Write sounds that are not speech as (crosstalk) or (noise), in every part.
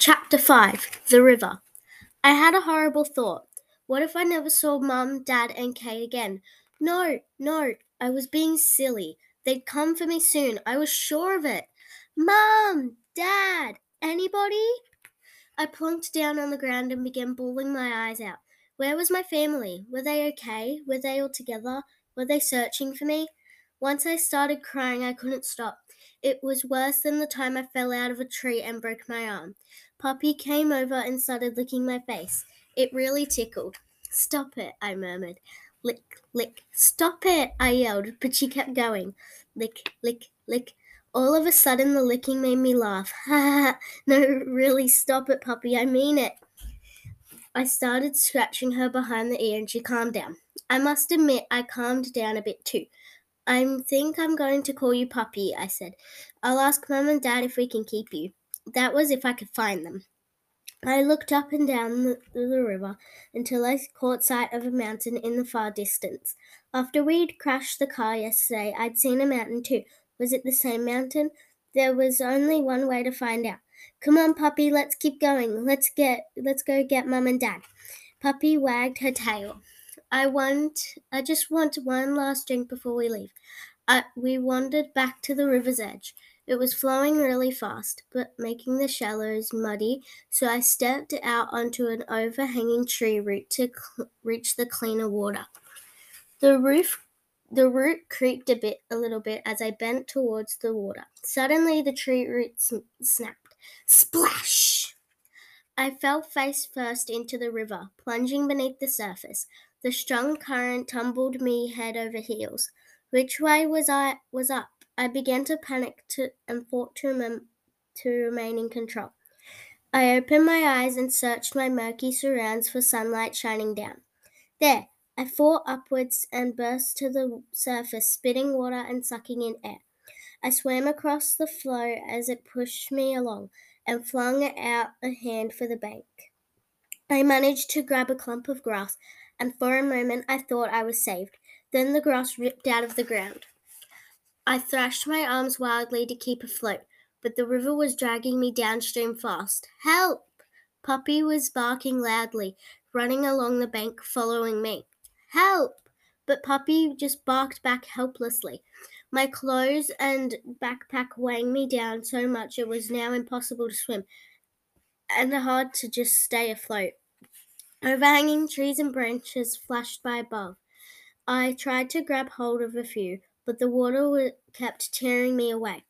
Chapter 5 The River. I had a horrible thought. What if I never saw Mum, Dad, and Kate again? No, no, I was being silly. They'd come for me soon. I was sure of it. Mum, Dad, anybody? I plunked down on the ground and began bawling my eyes out. Where was my family? Were they okay? Were they all together? Were they searching for me? Once I started crying, I couldn't stop. It was worse than the time I fell out of a tree and broke my arm. Puppy came over and started licking my face. It really tickled. Stop it, I murmured. Lick, lick. Stop it, I yelled, but she kept going. Lick, lick, lick. All of a sudden, the licking made me laugh. (laughs) Ha ha! No, really, stop it, puppy. I mean it. I started scratching her behind the ear and she calmed down. I must admit, I calmed down a bit too. I think I'm going to call you Puppy, I said. I'll ask Mum and Dad if we can keep you. That was if I could find them. I looked up and down the, the, river until I caught sight of a mountain in the far distance. After we'd crashed the car yesterday, I'd seen a mountain too. Was it the same mountain? There was only one way to find out. Come on, puppy, let's keep going. Let's get let's go get mum and dad. Puppy wagged her tail. I want I just want one last drink before we leave. I, we wandered back to the river's edge. It was flowing really fast, but making the shallows muddy, so I stepped out onto an overhanging tree root to cl- reach the cleaner water. The roof the root creaked a bit a little bit as I bent towards the water. Suddenly the tree root snapped. Splash! I fell face first into the river, plunging beneath the surface. The strong current tumbled me head over heels. Which way was I was up? I began to panic to, and fought to, to remain in control. I opened my eyes and searched my murky surrounds for sunlight shining down. There, I fought upwards and burst to the surface, spitting water and sucking in air. I swam across the flow as it pushed me along and flung out a hand for the bank. I managed to grab a clump of grass, and for a moment I thought I was saved. Then the grass ripped out of the ground. I thrashed my arms wildly to keep afloat, but the river was dragging me downstream fast. Help! Puppy was barking loudly, running along the bank, following me. Help! But Puppy just barked back helplessly. My clothes and backpack weighing me down so much it was now impossible to swim and hard to just stay afloat. Overhanging trees and branches flashed by above. I tried to grab hold of a few, but the water kept tearing me away.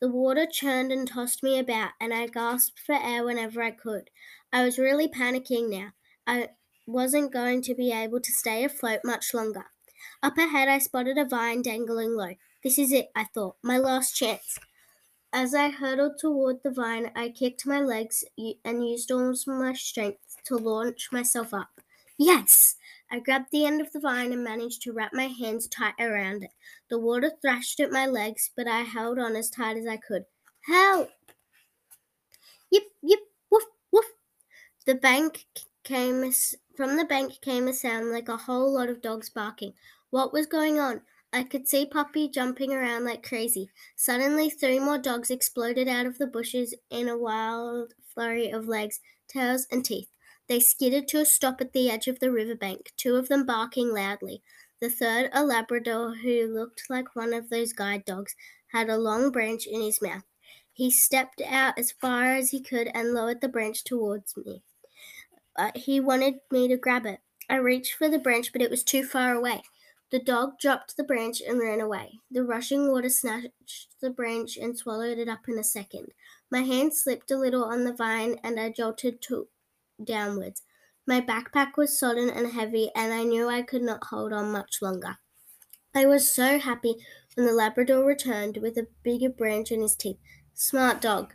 The water churned and tossed me about, and I gasped for air whenever I could. I was really panicking now. I wasn't going to be able to stay afloat much longer. Up ahead, I spotted a vine dangling low. This is it, I thought, my last chance. As I hurtled toward the vine, I kicked my legs and used all my strength to launch myself up. Yes! I grabbed the end of the vine and managed to wrap my hands tight around it. The water thrashed at my legs, but I held on as tight as I could. Help! Yip, yip, woof, woof. The bank came from the bank came a sound like a whole lot of dogs barking. What was going on? I could see Puppy jumping around like crazy. Suddenly, three more dogs exploded out of the bushes in a wild flurry of legs, tails, and teeth. They skidded to a stop at the edge of the riverbank, two of them barking loudly. The third, a Labrador who looked like one of those guide dogs, had a long branch in his mouth. He stepped out as far as he could and lowered the branch towards me. Uh, he wanted me to grab it. I reached for the branch, but it was too far away. The dog dropped the branch and ran away. The rushing water snatched the branch and swallowed it up in a second. My hand slipped a little on the vine and I jolted to downwards. My backpack was sodden and heavy, and I knew I could not hold on much longer. I was so happy when the Labrador returned with a bigger branch in his teeth. Smart dog.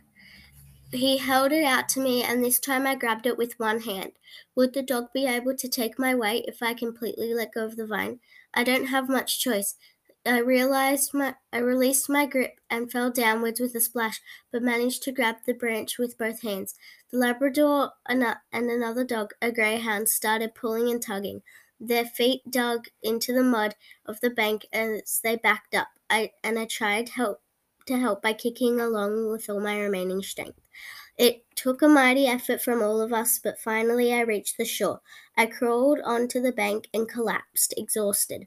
He held it out to me, and this time I grabbed it with one hand. Would the dog be able to take my weight if I completely let go of the vine? I don't have much choice. I realized my I released my grip and fell downwards with a splash, but managed to grab the branch with both hands. The Labrador and another dog, a greyhound, started pulling and tugging. Their feet dug into the mud of the bank as they backed up. I and I tried help to help by kicking along with all my remaining strength. It took a mighty effort from all of us, but finally I reached the shore. I crawled onto the bank and collapsed, exhausted.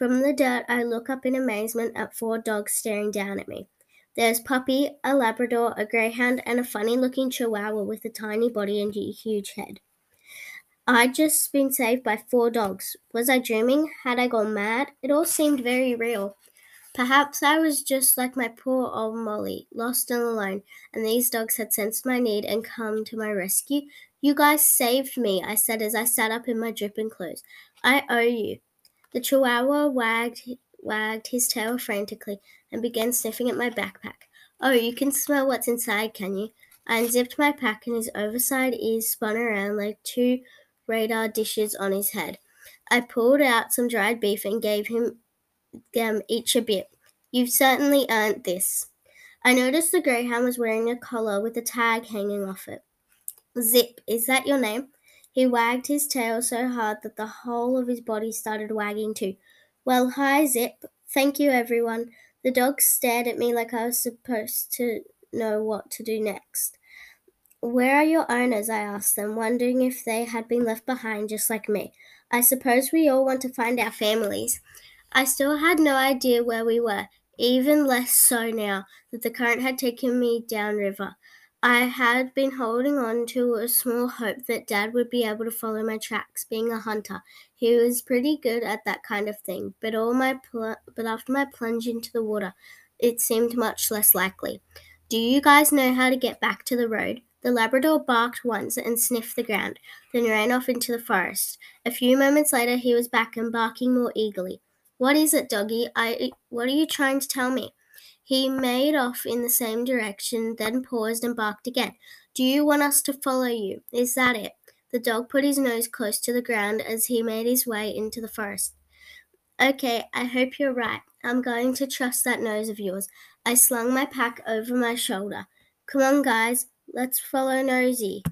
From the dirt, I look up in amazement at four dogs staring down at me. There's Puppy, a Labrador, a Greyhound, and a funny looking Chihuahua with a tiny body and a huge head. I'd just been saved by four dogs. Was I dreaming? Had I gone mad? It all seemed very real. Perhaps I was just like my poor old Molly, lost and alone, and these dogs had sensed my need and come to my rescue. You guys saved me, I said as I sat up in my dripping clothes. I owe you. The Chihuahua wagged, wagged his tail frantically and began sniffing at my backpack. Oh, you can smell what's inside, can you? I unzipped my pack and his oversized ears spun around like two radar dishes on his head. I pulled out some dried beef and gave him them each a bit. You've certainly earned this. I noticed the greyhound was wearing a collar with a tag hanging off it. Zip, is that your name? He wagged his tail so hard that the whole of his body started wagging too. Well, hi, Zip. Thank you, everyone. The dogs stared at me like I was supposed to know what to do next. Where are your owners? I asked them, wondering if they had been left behind just like me. I suppose we all want to find our families. I still had no idea where we were, even less so now that the current had taken me downriver. I had been holding on to a small hope that Dad would be able to follow my tracks, being a hunter. He was pretty good at that kind of thing, but all my pl- but after my plunge into the water, it seemed much less likely. Do you guys know how to get back to the road? The Labrador barked once and sniffed the ground, then ran off into the forest. A few moments later, he was back and barking more eagerly. What is it, doggy? I what are you trying to tell me? He made off in the same direction, then paused and barked again. Do you want us to follow you? Is that it? The dog put his nose close to the ground as he made his way into the forest. Okay, I hope you're right. I'm going to trust that nose of yours. I slung my pack over my shoulder. Come on, guys, let's follow Nosy.